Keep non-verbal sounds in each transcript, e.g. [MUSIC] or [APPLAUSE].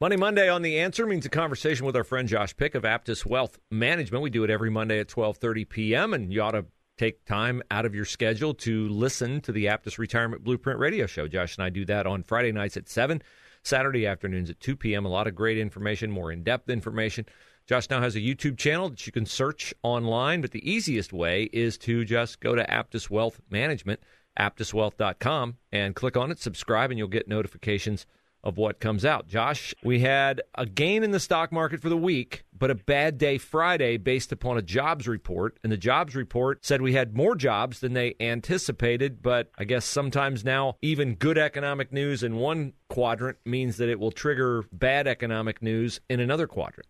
Money Monday on the answer means a conversation with our friend Josh Pick of Aptus Wealth Management. We do it every Monday at 12:30 p.m. and you ought to take time out of your schedule to listen to the Aptus Retirement Blueprint radio show. Josh and I do that on Friday nights at 7, Saturday afternoons at 2 p.m. A lot of great information, more in-depth information. Josh now has a YouTube channel that you can search online, but the easiest way is to just go to Aptus Wealth Management, aptuswealth.com and click on it, subscribe and you'll get notifications of what comes out. Josh, we had a gain in the stock market for the week, but a bad day Friday based upon a jobs report. And the jobs report said we had more jobs than they anticipated, but I guess sometimes now even good economic news in one quadrant means that it will trigger bad economic news in another quadrant.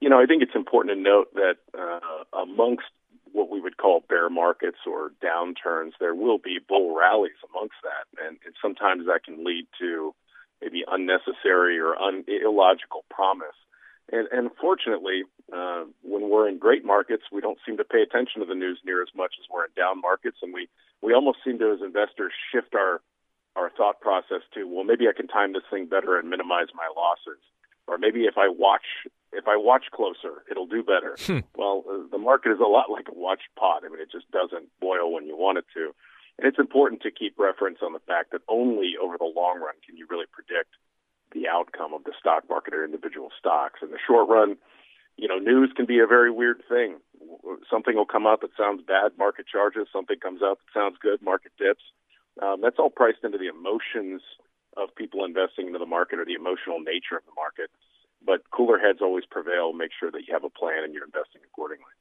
You know, I think it's important to note that uh, amongst what we would call bear markets or downturns, there will be bull rallies amongst that. And, and sometimes that can lead to maybe unnecessary or un- illogical promise. And, and fortunately, uh, when we're in great markets, we don't seem to pay attention to the news near as much as we're in down markets, and we we almost seem to, as investors, shift our our thought process to, well, maybe I can time this thing better and minimize my losses, or maybe if I watch if I watch closer, it'll do better. Hmm. Well, uh, the market is a lot like a watch pot. I mean, it just doesn't boil when you want it to. And it's important to keep reference on the fact that only over the long run can you really predict the outcome of the stock market or individual stocks. In the short run, you know, news can be a very weird thing. Something will come out that sounds bad, market charges. Something comes out that sounds good, market dips. Um, that's all priced into the emotions of people investing into the market or the emotional nature of the market. But cooler heads always prevail. Make sure that you have a plan and you're investing accordingly.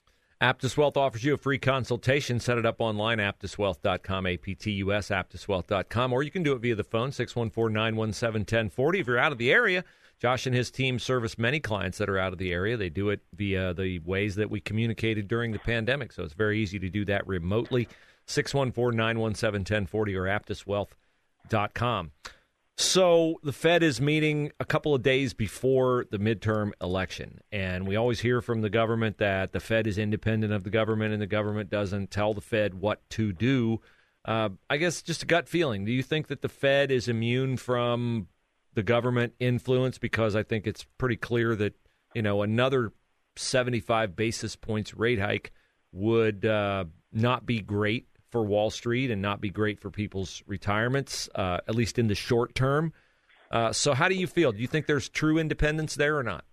Aptus Wealth offers you a free consultation. Set it up online, aptuswealth.com, A-P-T-U-S, aptuswealth.com, or you can do it via the phone, 614-917-1040. If you're out of the area, Josh and his team service many clients that are out of the area. They do it via the ways that we communicated during the pandemic, so it's very easy to do that remotely. 614-917-1040 or aptuswealth.com. So the Fed is meeting a couple of days before the midterm election. And we always hear from the government that the Fed is independent of the government and the government doesn't tell the Fed what to do. Uh, I guess just a gut feeling. Do you think that the Fed is immune from the government influence? Because I think it's pretty clear that, you know, another 75 basis points rate hike would uh, not be great for Wall Street and not be great for people's retirements, uh, at least in the short term. Uh, so, how do you feel? Do you think there's true independence there or not?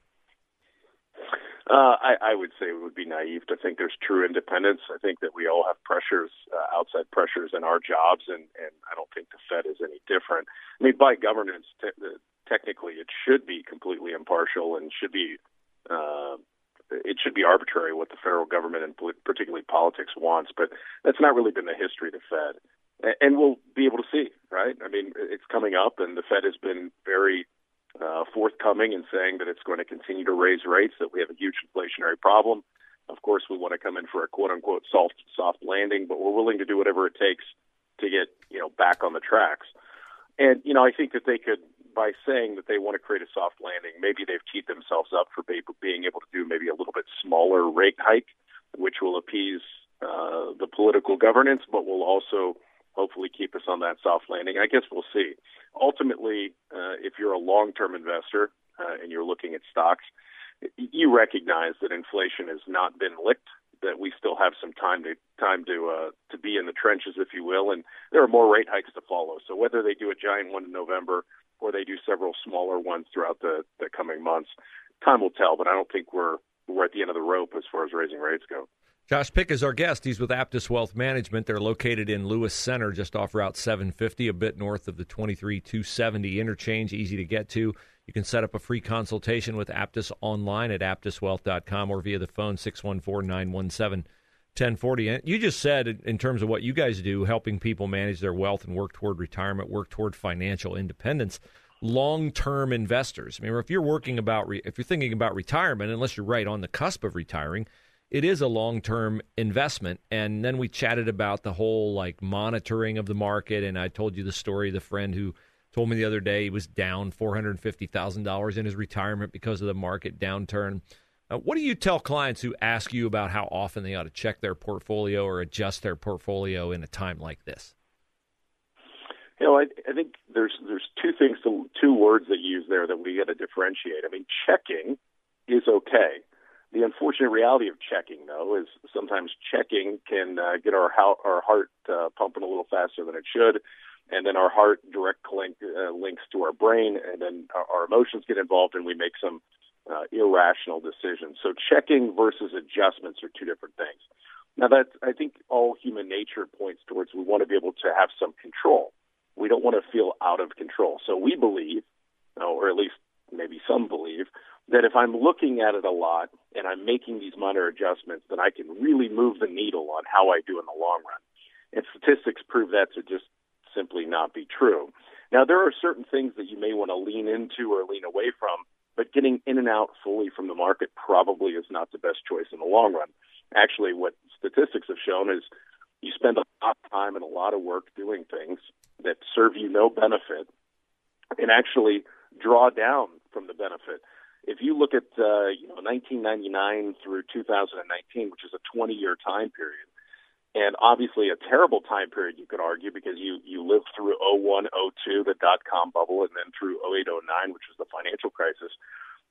Uh, I, I would say it would be naive to think there's true independence. I think that we all have pressures, uh, outside pressures in our jobs, and, and I don't think the Fed is any different. I mean, by governance, te- technically, it should be completely impartial and should be uh, it should be arbitrary what the federal government and particularly politics wants, but that's not really been the history of the Fed. And we'll be able to see, right? I mean, it's coming up, and the Fed has been very uh, forthcoming in saying that it's going to continue to raise rates, that we have a huge inflationary problem. Of course, we want to come in for a quote unquote soft soft landing, but we're willing to do whatever it takes to get you know back on the tracks. And you know, I think that they could by saying that they want to create a soft landing, maybe they've teed themselves up for being able to do maybe a little bit smaller rate hike, which will appease uh, the political governance, but will also hopefully keep us on that soft landing. I guess we'll see. Ultimately, uh, if you're a long-term investor uh, and you're looking at stocks, you recognize that inflation has not been licked that we still have some time to time to uh, to be in the trenches, if you will, and there are more rate hikes to follow. So whether they do a giant one in November or they do several smaller ones throughout the, the coming months. Time will tell, but I don't think we're we're at the end of the rope as far as raising rates go. Josh Pick is our guest. He's with Aptus Wealth Management. They're located in Lewis Center, just off Route 750, a bit north of the 23 270 interchange, easy to get to. You can set up a free consultation with Aptus online at aptuswealth.com or via the phone 614 917 1040. You just said, in terms of what you guys do, helping people manage their wealth and work toward retirement, work toward financial independence. long-term investors. I mean, if you're working about re- if you're thinking about retirement, unless you're right on the cusp of retiring, it is a long-term investment. And then we chatted about the whole like monitoring of the market, and I told you the story of the friend who told me the other day he was down four hundred fifty thousand dollars in his retirement because of the market downturn. Uh, what do you tell clients who ask you about how often they ought to check their portfolio or adjust their portfolio in a time like this? You know, I, I think there's there's two things, to, two words that you use there that we got to differentiate. I mean, checking is okay. The unfortunate reality of checking, though, is sometimes checking can uh, get our how, our heart uh, pumping a little faster than it should, and then our heart direct link, uh, links to our brain, and then our, our emotions get involved, and we make some uh, irrational decisions. So checking versus adjustments are two different things. Now that I think all human nature points towards we want to be able to have some control. We don't want to feel out of control. So we believe, or at least maybe some believe, that if I'm looking at it a lot and I'm making these minor adjustments, then I can really move the needle on how I do in the long run. And statistics prove that to just simply not be true. Now, there are certain things that you may want to lean into or lean away from but getting in and out fully from the market probably is not the best choice in the long run. Actually, what statistics have shown is you spend a lot of time and a lot of work doing things that serve you no benefit and actually draw down from the benefit. If you look at uh, you know 1999 through 2019, which is a 20-year time period, and obviously a terrible time period you could argue because you you lived through 01 02 the dot com bubble and then through 08 09 which was the financial crisis.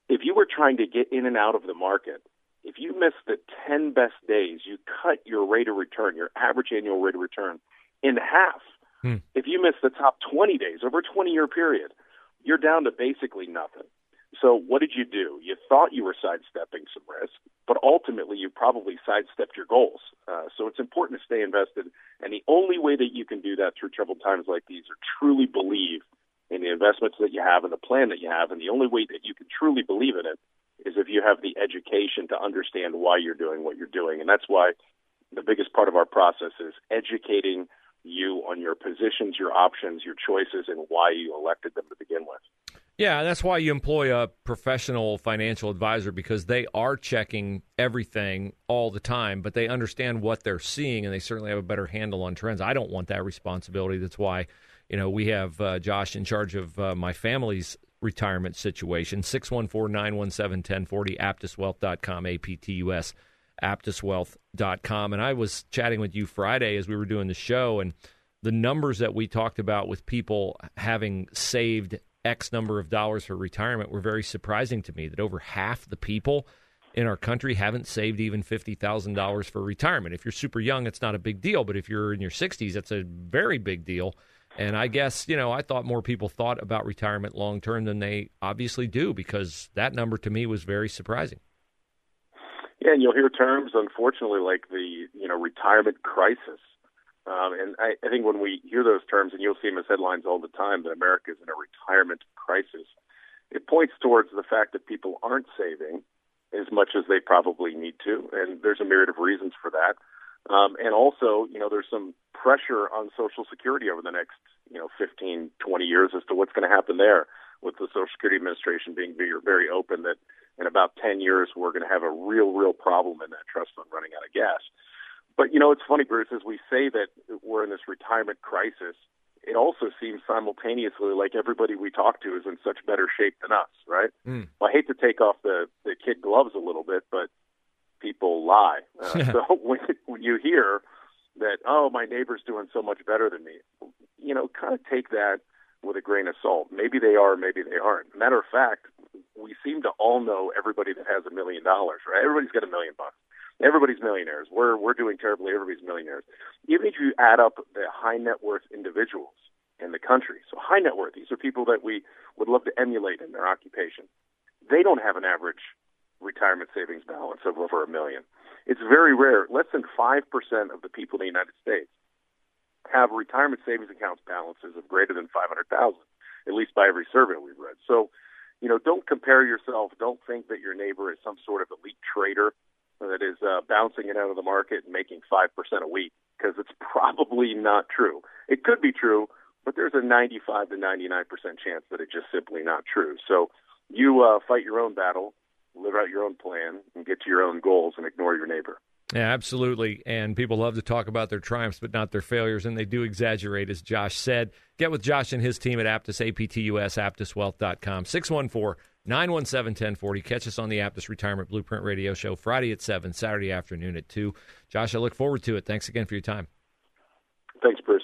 If you were trying to get in and out of the market if you missed the 10 best days you cut your rate of return your average annual rate of return in half. Hmm. if you missed the top 20 days over a 20 year period you're down to basically nothing so what did you do? You thought you were sidestepping some risk, but ultimately you probably sidestepped your goals. Uh, so it's important to stay invested, and the only way that you can do that through troubled times like these are truly believe in the investments that you have and the plan that you have, and the only way that you can truly believe in it is if you have the education to understand why you're doing what you're doing, and that's why the biggest part of our process is educating you on your positions, your options, your choices, and why you elected them to begin with. Yeah, that's why you employ a professional financial advisor because they are checking everything all the time, but they understand what they're seeing and they certainly have a better handle on trends. I don't want that responsibility. That's why, you know, we have uh, Josh in charge of uh, my family's retirement situation. 614 917 1040, aptuswealth.com, APTUS, aptuswealth.com. And I was chatting with you Friday as we were doing the show, and the numbers that we talked about with people having saved X number of dollars for retirement were very surprising to me that over half the people in our country haven't saved even $50,000 for retirement. If you're super young, it's not a big deal, but if you're in your 60s, that's a very big deal. And I guess, you know, I thought more people thought about retirement long term than they obviously do because that number to me was very surprising. Yeah, and you'll hear terms, unfortunately, like the, you know, retirement crisis um, and I, I think when we hear those terms, and you'll see them as headlines all the time, that America is in a retirement crisis, it points towards the fact that people aren't saving as much as they probably need to, and there's a myriad of reasons for that. Um, and also, you know, there's some pressure on Social Security over the next, you know, 15, 20 years as to what's going to happen there, with the Social Security Administration being very, very open that in about 10 years we're going to have a real, real problem in that trust fund running out of gas. But you know, it's funny, Bruce, as we say that we're in this retirement crisis, it also seems simultaneously like everybody we talk to is in such better shape than us, right? Mm. Well, I hate to take off the the kid gloves a little bit, but people lie. [LAUGHS] Uh, so when, when you hear that, oh, my neighbor's doing so much better than me, you know, kind of take that with a grain of salt. Maybe they are, maybe they aren't. Matter of fact, we seem to all know everybody that has a million dollars, right? Everybody's got a million bucks everybody's millionaires. We're we're doing terribly. Everybody's millionaires. Even if you add up the high net worth individuals in the country, so high net worth, these are people that we would love to emulate in their occupation. They don't have an average retirement savings balance of over a million. It's very rare. Less than five percent of the people in the United States have retirement savings accounts balances of greater than five hundred thousand, at least by every survey we've read. So, you know, don't compare yourself. Don't think that your neighbor is some sort of elite trader that is uh, bouncing it out of the market and making 5% a week because it's probably not true. It could be true, but there's a 95 to 99 percent chance that it's just simply not true. So you uh, fight your own battle, live out your own plan, and get to your own goals, and ignore your neighbor. Yeah, absolutely. And people love to talk about their triumphs, but not their failures, and they do exaggerate, as Josh said. Get with Josh and his team at Aptus, APTUS, AptusWealth.com, 614 917 1040. Catch us on the Aptus Retirement Blueprint Radio Show Friday at 7, Saturday afternoon at 2. Josh, I look forward to it. Thanks again for your time. Thanks, Bruce.